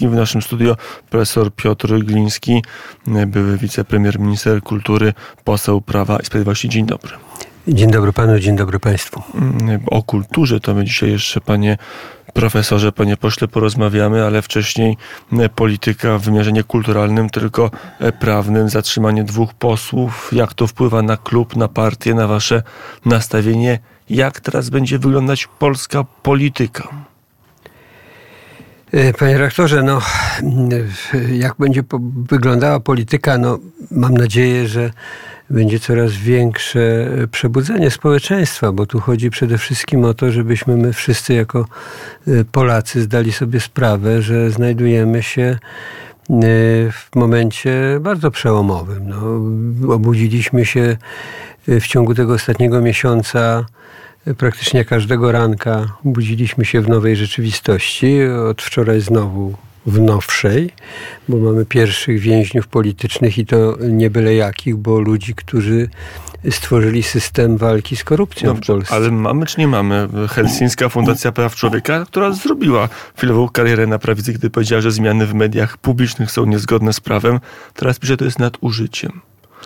W naszym studio profesor Piotr Gliński, były wicepremier, minister kultury, poseł Prawa i Sprawiedliwości. Dzień dobry. Dzień dobry panu, dzień dobry państwu. O kulturze to my dzisiaj jeszcze, panie profesorze, panie pośle, porozmawiamy, ale wcześniej polityka w wymiarze nie kulturalnym, tylko prawnym. Zatrzymanie dwóch posłów. Jak to wpływa na klub, na partię, na wasze nastawienie? Jak teraz będzie wyglądać polska polityka? E, panie rektorze, no, jak będzie wyglądała polityka, no, mam nadzieję, że będzie coraz większe przebudzenie społeczeństwa, bo tu chodzi przede wszystkim o to, żebyśmy my wszyscy jako e, Polacy zdali sobie sprawę, że znajdujemy się e, w momencie bardzo przełomowym. No, obudziliśmy się w ciągu tego ostatniego miesiąca praktycznie każdego ranka budziliśmy się w nowej rzeczywistości. Od wczoraj znowu w nowszej, bo mamy pierwszych więźniów politycznych i to nie byle jakich, bo ludzi, którzy stworzyli system walki z korupcją Dobrze, w Polsce. Ale mamy czy nie mamy Helsińska Fundacja Praw Człowieka, która zrobiła chwilową karierę na prawicy, gdy powiedziała, że zmiany w mediach publicznych są niezgodne z prawem. Teraz pisze, że to jest nadużyciem.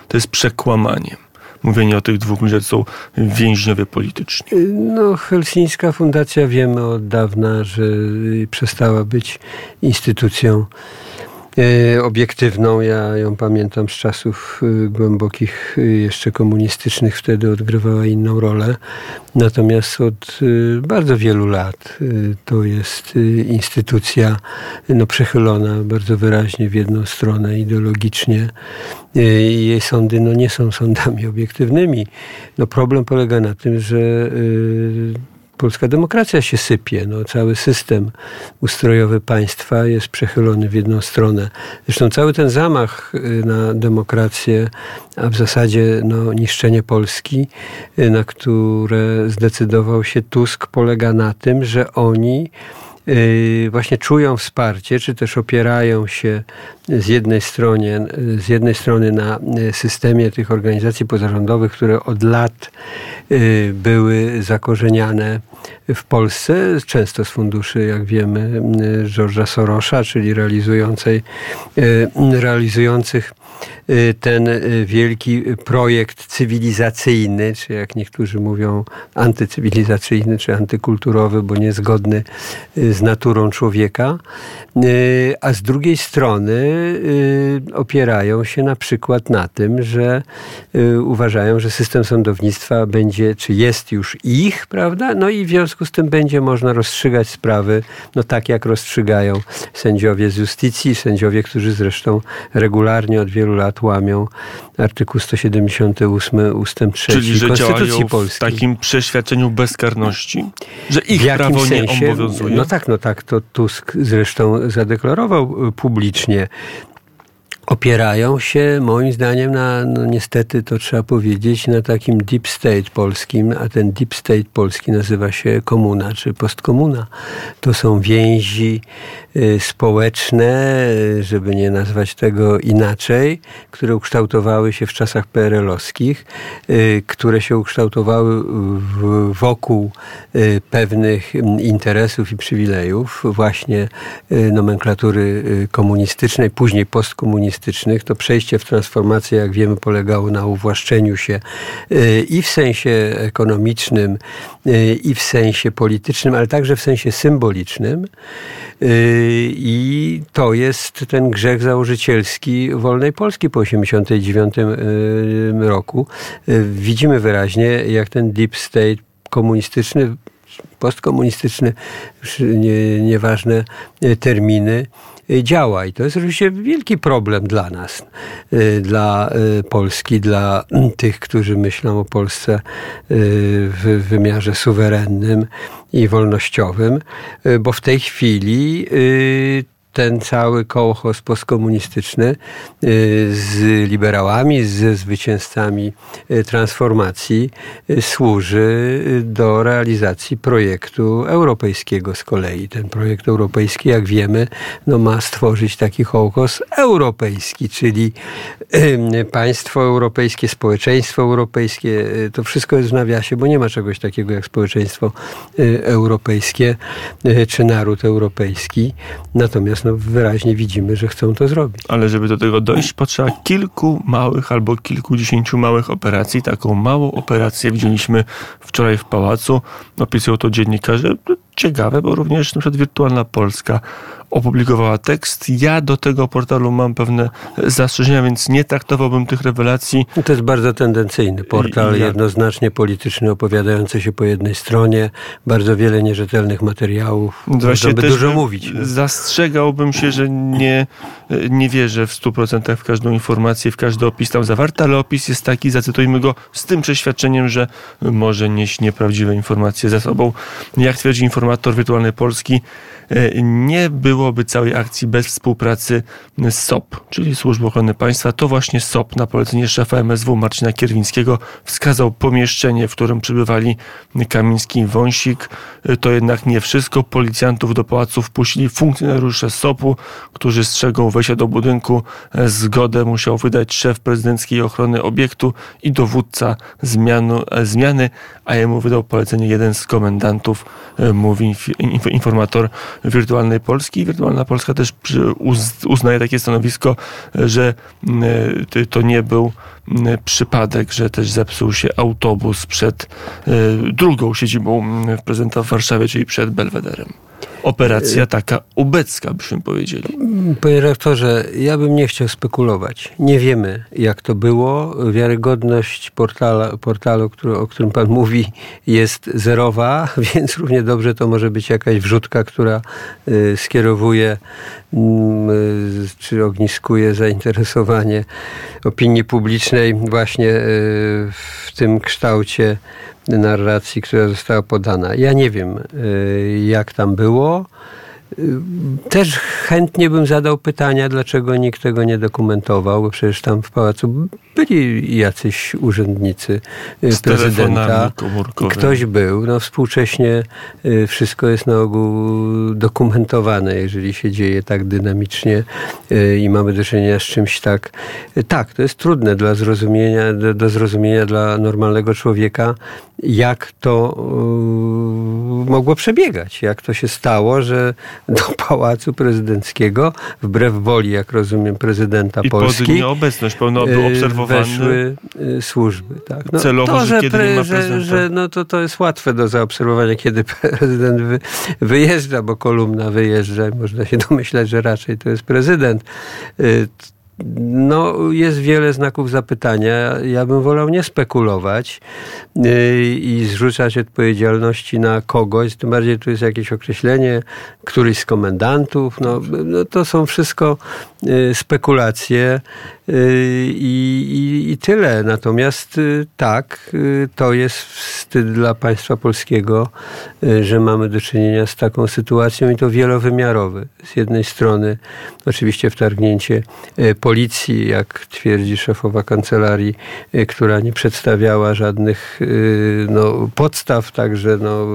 To jest przekłamaniem mówienie o tych dwóch ludziach, są więźniowie polityczni? No, Helsińska Fundacja wiemy od dawna, że przestała być instytucją obiektywną. Ja ją pamiętam z czasów e, głębokich, e, jeszcze komunistycznych, wtedy odgrywała inną rolę. Natomiast od bardzo wielu lat to jest instytucja no, przechylona bardzo wyraźnie w jedną stronę ideologicznie. Jej sądy no, nie są sądami obiektywnymi. No, problem polega na tym, że polska demokracja się sypie. No, cały system ustrojowy państwa jest przechylony w jedną stronę. Zresztą cały ten zamach y, na demokrację, a w zasadzie no, niszczenie Polski, y, na które zdecydował się Tusk, polega na tym, że oni właśnie czują wsparcie, czy też opierają się z jednej, strony, z jednej strony na systemie tych organizacji pozarządowych, które od lat były zakorzeniane w Polsce, często z funduszy, jak wiemy, George'a Sorosza, czyli realizującej, realizujących ten e, wielki projekt cywilizacyjny, czy jak niektórzy mówią antycywilizacyjny, czy antykulturowy, bo niezgodny z naturą człowieka, a z drugiej strony opierają się na przykład na tym, że uważają, że system sądownictwa będzie, czy jest już ich, prawda? No i w związku z tym będzie można rozstrzygać sprawy, no tak jak rozstrzygają sędziowie z justycji, sędziowie, którzy zresztą regularnie od wielu lat łamią artykuł 178 ustęp 3 Czyli, że Konstytucji Polskiej. w takim przeświadczeniu bezkarności? Że ich prawo sensie, nie obowiązuje? No tak, no tak, to Tusk zresztą zadeklarował publicznie opierają się moim zdaniem na, no niestety to trzeba powiedzieć, na takim deep state polskim, a ten deep state polski nazywa się komuna czy postkomuna. To są więzi y, społeczne, y, żeby nie nazwać tego inaczej, które ukształtowały się w czasach PRL-owskich, y, które się ukształtowały wokół pewnych interesów i przywilejów właśnie nomenklatury komunistycznej, później postkomunistycznej, to przejście w transformację, jak wiemy, polegało na uwłaszczeniu się y, i w sensie ekonomicznym, y, i w sensie politycznym, ale także w sensie symbolicznym. Y, I to jest ten grzech założycielski wolnej Polski po 1989 roku. Widzimy wyraźnie, jak ten deep state komunistyczny postkomunistyczny, nie, nieważne terminy, działa. I to jest oczywiście wielki problem dla nas, y, dla y, Polski, dla tych, którzy myślą o Polsce y, w wymiarze suwerennym i wolnościowym, bo w tej chwili ten cały kołchos postkomunistyczny y, z liberałami, ze zwycięzcami y, transformacji y, służy do realizacji projektu europejskiego z kolei. Ten projekt europejski, jak wiemy, no ma stworzyć taki kołchos europejski, czyli państwo europejskie, społeczeństwo europejskie. To wszystko jest w nawiasie, bo nie ma czegoś takiego jak społeczeństwo europejskie czy naród europejski. Natomiast teraz no, wyraźnie widzimy, że chcą to zrobić. Ale żeby do tego dojść, potrzeba kilku małych albo kilkudziesięciu małych operacji. Taką małą operację widzieliśmy wczoraj w pałacu. Opisują to dziennikarze. Ciekawe, bo również na przykład Wirtualna Polska opublikowała tekst. Ja do tego portalu mam pewne zastrzeżenia, więc nie traktowałbym tych rewelacji. To jest bardzo tendencyjny portal, ja... jednoznacznie polityczny, opowiadający się po jednej stronie, bardzo wiele nierzetelnych materiałów. Właśnie by dużo mówić. Zastrzegałbym się, że nie, nie wierzę w 100% w każdą informację, w każdy opis tam zawarty, ale opis jest taki, zacytujmy go z tym przeświadczeniem, że może nieść nieprawdziwe informacje ze sobą. Jak twierdzi informator Wirtualnej Polski, E, nie byłoby całej akcji bez współpracy z SOP, czyli Służby Ochrony Państwa. To właśnie SOP na polecenie szefa MSW Marcina Kierwińskiego wskazał pomieszczenie, w którym przybywali Kamiński i Wąsik. To jednak nie wszystko. Policjantów do pałacu wpuścili funkcjonariusze SOP-u, którzy strzegą wejścia do budynku. Zgodę musiał wydać szef prezydenckiej ochrony obiektu i dowódca zmianu, zmiany, a jemu wydał polecenie jeden z komendantów, mówi informator Wirtualnej Polski. Wirtualna Polska też uznaje takie stanowisko, że e, to nie był przypadek, że też zepsuł się autobus przed e, drugą siedzibą prezydenta w Warszawie, czyli przed Belwederem operacja taka ubecka, byśmy powiedzieli. Panie rektorze, ja bym nie chciał spekulować. Nie wiemy, jak to było. Wiarygodność portala, portalu, który, o którym pan mówi, jest zerowa, więc równie dobrze to może być jakaś wrzutka, która y, skierowuje mm, y, czy ogniskuje zainteresowanie opinii publicznej właśnie y, w tym kształcie narracji, która została podana. Ja nie wiem, jak tam było. Też chętnie bym zadał pytania, dlaczego nikt tego nie dokumentował, bo przecież tam w pałacu byli jacyś urzędnicy y, Z prezydenta. Ktoś był. No, współcześnie y, wszystko jest na ogół dokumentowane, jeżeli się dzieje tak dynamicznie y, i mamy do czynienia z czymś tak. Tak, to jest trudne dla zrozumienia, do, do zrozumienia dla normalnego człowieka, jak to mogło przebiegać, jak to się stało, że do pałacu prezydenckiego, wbrew woli, jak rozumiem, prezydenta I Polski. I pod nieobecność, pełno był obserwowany. Weszły y, służby. Tak. No, celowo, to, że, kiedy nie ma prezydenta. Że, że, no to, to jest łatwe do zaobserwowania, kiedy prezydent wy, wyjeżdża, bo kolumna wyjeżdża i można się domyślać, że raczej to jest prezydent. Y, no, jest wiele znaków zapytania. Ja bym wolał nie spekulować yy, i zrzucać odpowiedzialności na kogoś. Tym bardziej tu jest jakieś określenie, któryś z komendantów. No, no to są wszystko yy, spekulacje. I, i, i tyle. Natomiast y, tak, y, to jest wstyd dla państwa polskiego, y, że mamy do czynienia z taką sytuacją i to wielowymiarowy. Z jednej strony oczywiście wtargnięcie policji, jak twierdzi szefowa kancelarii, która nie przedstawiała żadnych no, podstaw, także no,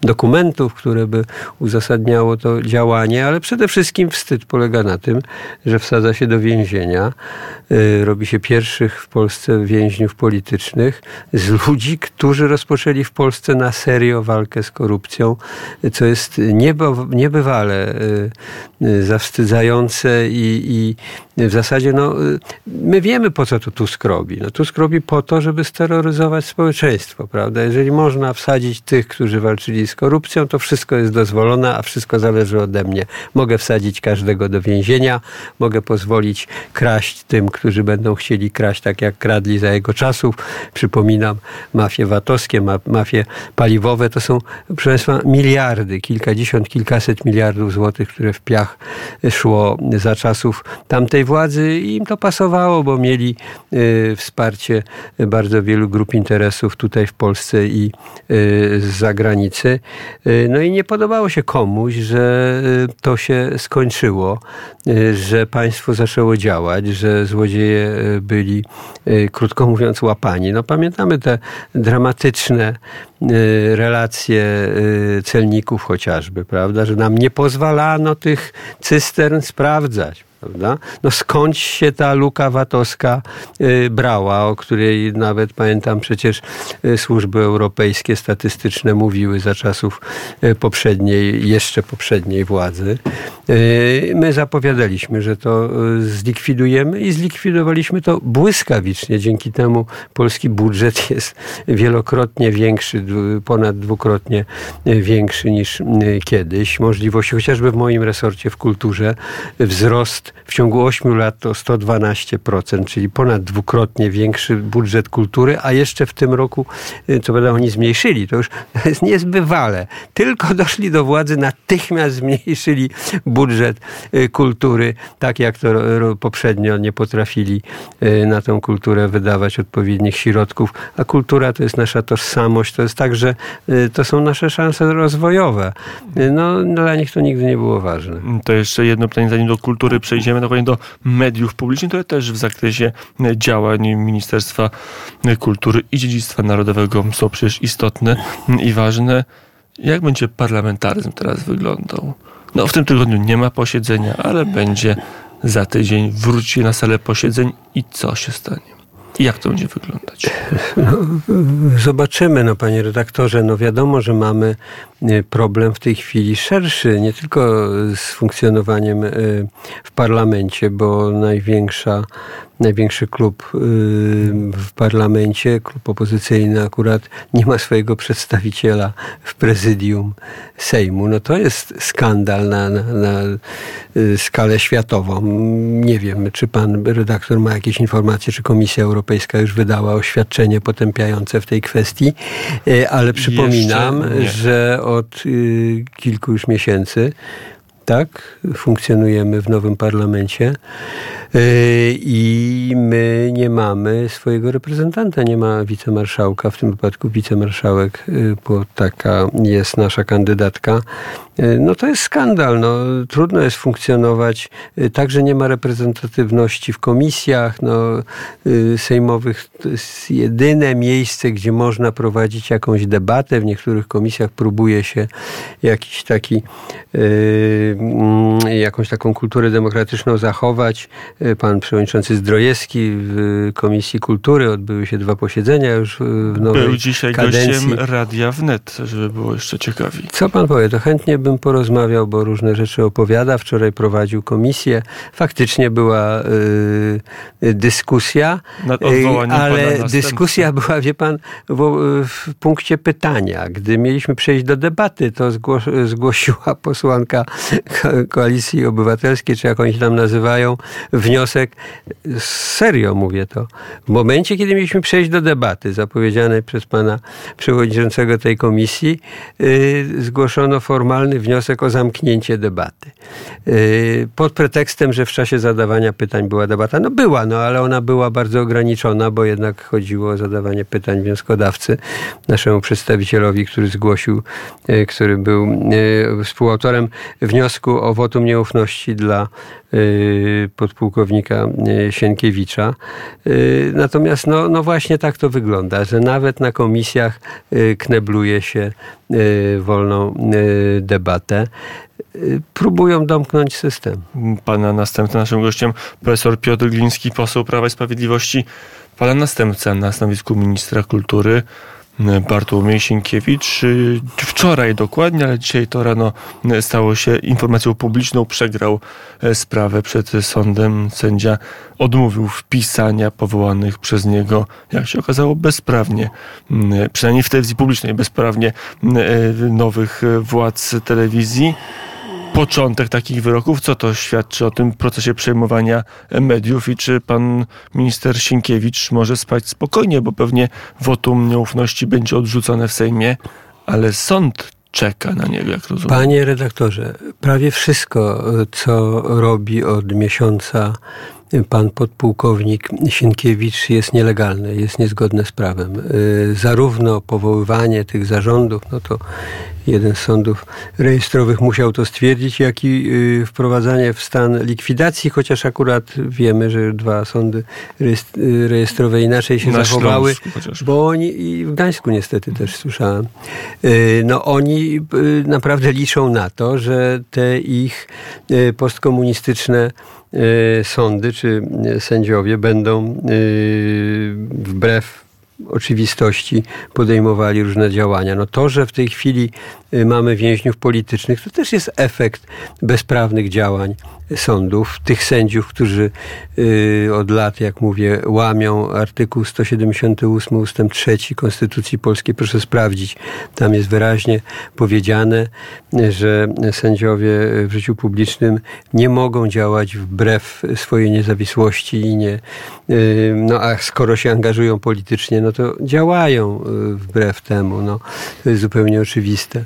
dokumentów, które by uzasadniało to działanie, ale przede wszystkim wstyd polega na tym, że wsadza się do więzienia. Y, robi się pierwszych w Polsce więźniów politycznych z ludzi, którzy rozpoczęli w Polsce na serio walkę z korupcją, co jest niebywale y, y, zawstydzające i, i w zasadzie no, my wiemy po co to Tusk robi. No, Tusk robi po to, żeby steroryzować społeczeństwo, prawda? Jeżeli można wsadzić tych, którzy walczyli z korupcją, to wszystko jest dozwolone, a wszystko zależy ode mnie. Mogę wsadzić każdego do więzienia, mogę pozwolić kraść tym, którzy będą chcieli kraść tak jak kradli za jego czasów. Przypominam, mafie VAT-owskie, mafie paliwowe to są, proszę Państwa, miliardy, kilkadziesiąt, kilkaset miliardów złotych, które w piach szło za czasów tamtej władzy i im to pasowało, bo mieli y, wsparcie bardzo wielu grup interesów tutaj w Polsce i y, z zagranicy. Y, no i nie podobało się komuś, że to się skończyło, że państwo zaczęło działać, że złodzieje byli, krótko mówiąc, łapani. No pamiętamy te dramatyczne relacje celników chociażby, prawda, że nam nie pozwalano tych cystern sprawdzać Prawda? No skąd się ta luka VAT-owska y, brała, o której nawet pamiętam przecież y, służby europejskie statystyczne mówiły za czasów y, poprzedniej, jeszcze poprzedniej władzy. My zapowiadaliśmy, że to zlikwidujemy i zlikwidowaliśmy to błyskawicznie. Dzięki temu polski budżet jest wielokrotnie większy, ponad dwukrotnie większy niż kiedyś. Możliwości, chociażby w moim resorcie w kulturze, wzrost w ciągu 8 lat to 112%, czyli ponad dwukrotnie większy budżet kultury, a jeszcze w tym roku, y, co prawda oni zmniejszyli, to już jest niezbywale. Tylko doszli do władzy, natychmiast zmniejszyli budżet y, kultury, tak jak to poprzednio nie potrafili y, na tę kulturę wydawać odpowiednich środków. A kultura to jest nasza tożsamość, to jest także, to są nasze szanse rozwojowe. No, dla nich to nigdy nie było ważne. To jeszcze jedno pytanie, zanim do kultury przejdziemy przejdziemy dokładnie do mediów publicznych, to też w zakresie działań Ministerstwa Kultury i Dziedzictwa Narodowego są przecież istotne i ważne. Jak będzie parlamentaryzm teraz wyglądał? No w tym tygodniu nie ma posiedzenia, ale będzie za tydzień. Wróci na salę posiedzeń i co się stanie? Jak to będzie wyglądać? No, zobaczymy, no panie redaktorze. No wiadomo, że mamy e, problem w tej chwili szerszy, nie tylko z funkcjonowaniem e, w parlamencie, bo największa największy klub y, w parlamencie, klub opozycyjny akurat nie ma swojego przedstawiciela w prezydium Sejmu. No to jest skandal na, na, na y, skalę światową. Nie wiem, czy pan redaktor ma jakieś informacje, czy Komisja Europejska już wydała oświadczenie potępiające w tej kwestii, y, ale przypominam, że od kilku już miesięcy tak, funkcjonujemy w nowym parlamencie yy, i my nie mamy swojego reprezentanta, nie ma wicemarszałka, w tym wypadku wicemarszałek, yy, bo taka jest nasza kandydatka. Yy, no to jest skandal, no, trudno jest funkcjonować, także nie ma reprezentatywności w komisjach no, sejmowych. To jest jedyne miejsce, gdzie można prowadzić jakąś debatę. W niektórych komisjach próbuje się jakiś taki Mm, jakąś taką kulturę demokratyczną zachować. E, pan przewodniczący Zdrojewski w Komisji Kultury odbyły się dwa posiedzenia już w nowej Był dzisiaj kadencji. gościem Radia Wnet, żeby było jeszcze ciekawiej. Co pan powie? To chętnie bym porozmawiał, bo różne rzeczy opowiada. Wczoraj prowadził komisję. Faktycznie była y, dyskusja, odwołaniem ale dyskusja była, wie pan, w, w punkcie pytania. Gdy mieliśmy przejść do debaty, to zgłos, zgłosiła posłanka Koalicji Obywatelskiej, czy jak oni się tam nazywają, wniosek, serio mówię to, w momencie, kiedy mieliśmy przejść do debaty zapowiedzianej przez pana przewodniczącego tej komisji, yy, zgłoszono formalny wniosek o zamknięcie debaty. Yy, pod pretekstem, że w czasie zadawania pytań była debata. No była, no ale ona była bardzo ograniczona, bo jednak chodziło o zadawanie pytań wnioskodawcy, naszemu przedstawicielowi, który zgłosił, yy, który był yy, współautorem wniosku o wotum nieufności dla y, podpułkownika y, Sienkiewicza. Y, natomiast no, no właśnie tak to wygląda, że nawet na komisjach knebluje się wolną debatę próbują domknąć system. Pana następca, naszym gościem, profesor Piotr Gliński, poseł Prawa i Sprawiedliwości. Pana następca na stanowisku ministra kultury Bartłomiej Sienkiewicz. Wczoraj dokładnie, ale dzisiaj to rano stało się informacją publiczną. Przegrał e, sprawę przed sądem. Sędzia odmówił wpisania powołanych przez niego, jak się okazało, bezprawnie, przynajmniej w telewizji publicznej, bezprawnie e, nowych e, władz telewizji początek takich wyroków. Co to świadczy o tym procesie przejmowania mediów i czy pan minister Sienkiewicz może spać spokojnie, bo pewnie wotum nieufności będzie odrzucone w Sejmie, ale sąd czeka na niego, jak rozumiem. Panie redaktorze, prawie wszystko, co robi od miesiąca pan podpułkownik Sienkiewicz jest nielegalne, jest niezgodne z prawem. Y, zarówno powoływanie tych zarządów, no to jeden z sądów rejestrowych musiał to stwierdzić, jak i wprowadzanie w stan likwidacji, chociaż akurat wiemy, że dwa sądy rejestrowe inaczej się Na zachowały, Śląsku bo oni i w Gdańsku niestety też słyszałem. No oni naprawdę liczą na to, że te ich postkomunistyczne sądy czy sędziowie będą wbrew oczywistości podejmowali różne działania. No to, że w tej chwili y, mamy więźniów politycznych, to też jest efekt bezprawnych działań sądów, tych sędziów, którzy y, od lat, jak mówię, łamią artykuł 178 ustęp 3 Konstytucji Polskiej. Proszę sprawdzić. Tam jest wyraźnie powiedziane, że sędziowie w życiu publicznym nie mogą działać wbrew swojej niezawisłości i nie, y, no a skoro się angażują politycznie, no to działają y, wbrew temu. No, to jest zupełnie oczywiste.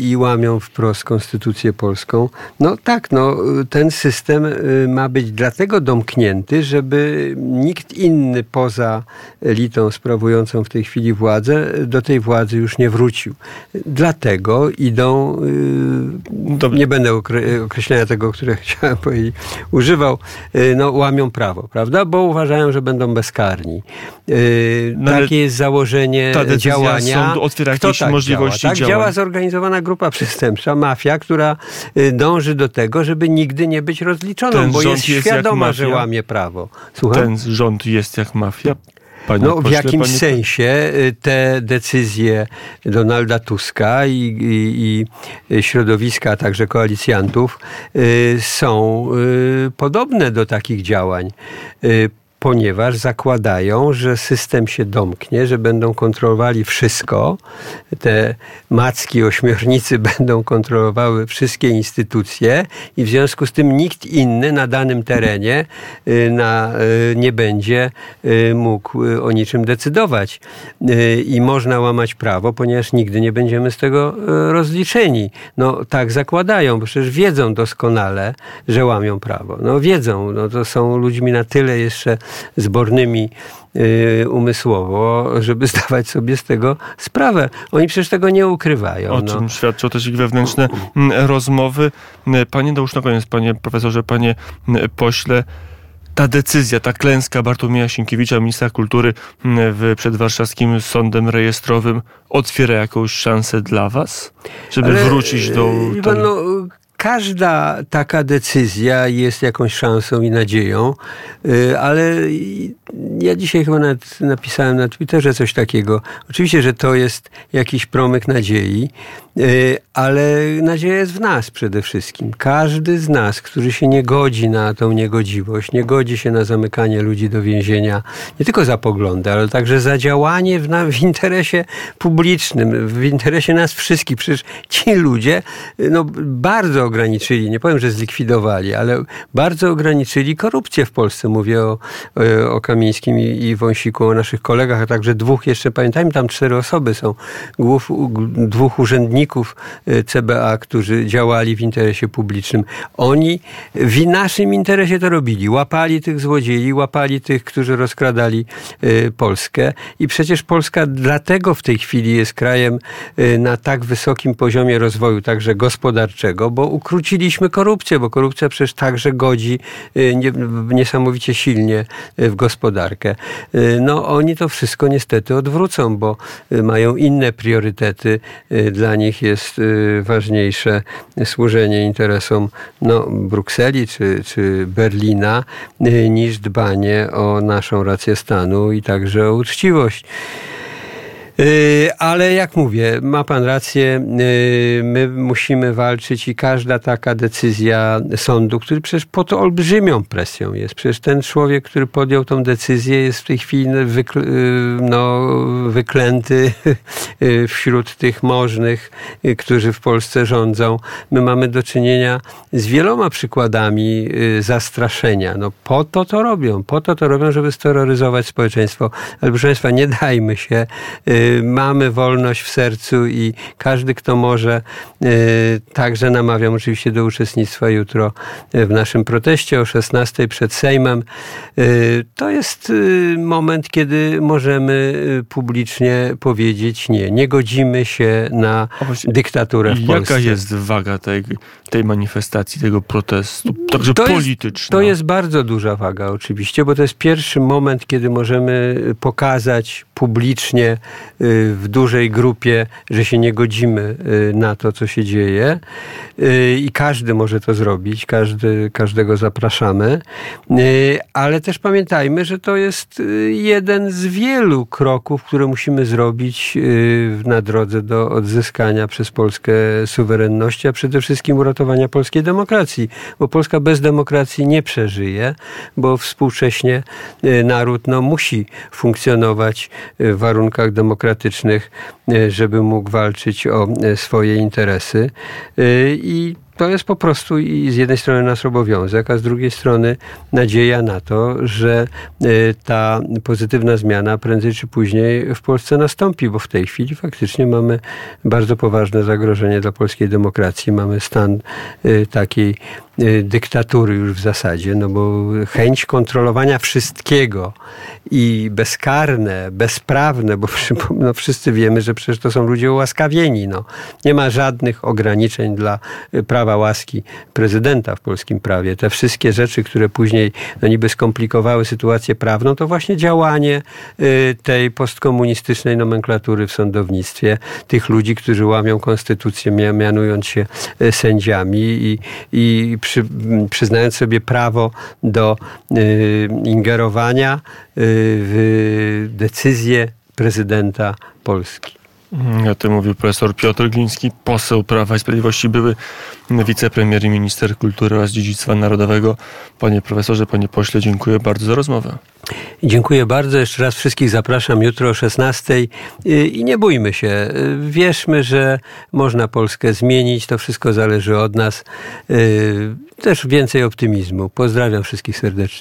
I łamią wprost Konstytucję Polską. No tak, no ten system y, ma być dlatego domknięty, żeby nikt inny poza elitą sprawującą w tej chwili władzę do tej władzy już nie wrócił. Dlatego idą, y, nie będę określenia tego, które chciałem powiedzieć, używał, y, no łamią prawo, prawda? Bo uważają, że będą bezkarni. No, Takie jest założenie ta działania. Sądu otwiera Kto jakieś tak możliwości działa? Tak działań. działa zorganizowana grupa przestępcza, mafia, która dąży do tego, żeby nigdy nie być rozliczoną, Ten bo jest, jest świadoma, że łamie prawo. Słucham? Ten rząd jest jak mafia? Panie no, pośle, w jakimś panie... sensie y, te decyzje Donalda Tuska i, i, i środowiska, a także koalicjantów y, są y, podobne do takich działań ponieważ zakładają, że system się domknie, że będą kontrolowali wszystko. Te macki ośmiornicy będą kontrolowały wszystkie instytucje i w związku z tym nikt inny na danym terenie y, na, y, nie będzie y, mógł o niczym decydować. I można łamać prawo, ponieważ nigdy nie będziemy z tego rozliczeni. No tak zakładają, bo przecież wiedzą doskonale, że łamią prawo. No wiedzą, no to są ludźmi na tyle jeszcze zbornymi y, umysłowo, żeby zdawać sobie z tego sprawę. Oni przecież tego nie ukrywają. O no. czym świadczą też ich wewnętrzne mm, rozmowy. Panie Dałusz, na koniec, panie profesorze, panie mm, pośle, ta decyzja, ta klęska Bartłomieja Sienkiewicza, ministra kultury mm, w, przed warszawskim sądem rejestrowym otwiera jakąś szansę dla was, żeby Ale, wrócić do... Ten... No, każda taka decyzja jest jakąś szansą i nadzieją, y, ale ja dzisiaj chyba napisałem na Twitterze coś takiego. Oczywiście, że to jest jakiś promyk nadziei, ale nadzieja jest w nas przede wszystkim. Każdy z nas, który się nie godzi na tą niegodziwość, nie godzi się na zamykanie ludzi do więzienia, nie tylko za poglądy, ale także za działanie w, w interesie publicznym, w interesie nas wszystkich. Przecież ci ludzie no, bardzo ograniczyli, nie powiem, że zlikwidowali, ale bardzo ograniczyli korupcję w Polsce. Mówię o, o Kamińskim i, i Wąsiku, o naszych kolegach, a także dwóch jeszcze, pamiętajmy, tam cztery osoby są, głów, dwóch urzędników e, CBA, którzy działali w interesie publicznym. Oni w naszym interesie to robili. Łapali tych złodziei, łapali tych, którzy rozkradali e, Polskę i przecież Polska dlatego w tej chwili jest krajem e, na tak wysokim poziomie rozwoju, także gospodarczego, bo ukróciliśmy korupcję, bo korupcja przecież także godzi y, niesamowicie silnie y, w gospodarkę. Y, no oni to wszystko niestety odwrócą, bo mają inne priorytety. Dla nich jest ważniejsze służenie interesom no, Brukseli czy, czy Berlina niż dbanie o naszą rację stanu i także o uczciwość. Y, ale jak mówię, ma pan rację, y, my musimy walczyć i każda taka decyzja sądu, który przecież pod olbrzymią presją jest. Przecież ten człowiek, który podjął tą decyzję jest w tej chwili wykl y, no, wyklęty wśród tych możnych, którzy w Polsce rządzą. My mamy do czynienia z wieloma przykładami zastraszenia. No, po to to robią, po to to robią, żeby steroryzować społeczeństwo. Ale proszę Państwa, nie dajmy się mamy wolność w sercu i każdy, kto może, także namawiam oczywiście do uczestnictwa jutro w naszym proteście o 16 przed Sejmem. To jest moment, kiedy możemy publicznie powiedzieć nie, nie godzimy się na dyktaturę w Polsce. Jaka jest waga tej, tej manifestacji, tego protestu, także to polityczna? Jest, to jest bardzo duża waga oczywiście, bo to jest pierwszy moment, kiedy możemy pokazać publicznie y, w dużej grupie, że się nie godzimy y, na to, co się dzieje. Y, i każdy może to zrobić, każdy, każdego zapraszamy, ale też pamiętajmy, że to jest jeden z wielu kroków, które musimy zrobić na drodze do odzyskania przez Polskę suwerenności, a przede wszystkim uratowania polskiej demokracji, bo Polska bez demokracji nie przeżyje, bo współcześnie naród no, musi funkcjonować w warunkach demokratycznych, e, żeby mógł walczyć o e, swoje interesy. E, I to jest po prostu i z jednej strony nasz obowiązek, a z drugiej strony nadzieja na to, że ta pozytywna zmiana prędzej czy później w Polsce nastąpi, bo w tej chwili faktycznie mamy bardzo poważne zagrożenie dla polskiej demokracji. Mamy stan takiej dyktatury już w zasadzie, no bo chęć kontrolowania wszystkiego i bezkarne, bezprawne, bo no wszyscy wiemy, że przecież to są ludzie ułaskawieni. No. Nie ma żadnych ograniczeń dla y, prawa łaski prezydenta w polskim prawie. Te wszystkie rzeczy, które później no niby skomplikowały sytuację prawną, to właśnie działanie y, tej postkomunistycznej nomenklatury w sądownictwie, tych ludzi, którzy łamią konstytucję, mianując się sędziami i, i przy, przyznając sobie prawo do y, ingerowania y, w decyzję prezydenta Polski. O tym mówił profesor Piotr Gliński, poseł Prawa i Sprawiedliwości, były wicepremier i minister kultury oraz dziedzictwa narodowego. Panie profesorze, panie pośle, dziękuję bardzo za rozmowę. Dziękuję bardzo. Jeszcze raz wszystkich zapraszam jutro o 16 i nie bójmy się. Wierzmy, że można Polskę zmienić. To wszystko zależy od nas. Też więcej optymizmu. Pozdrawiam wszystkich serdecznie.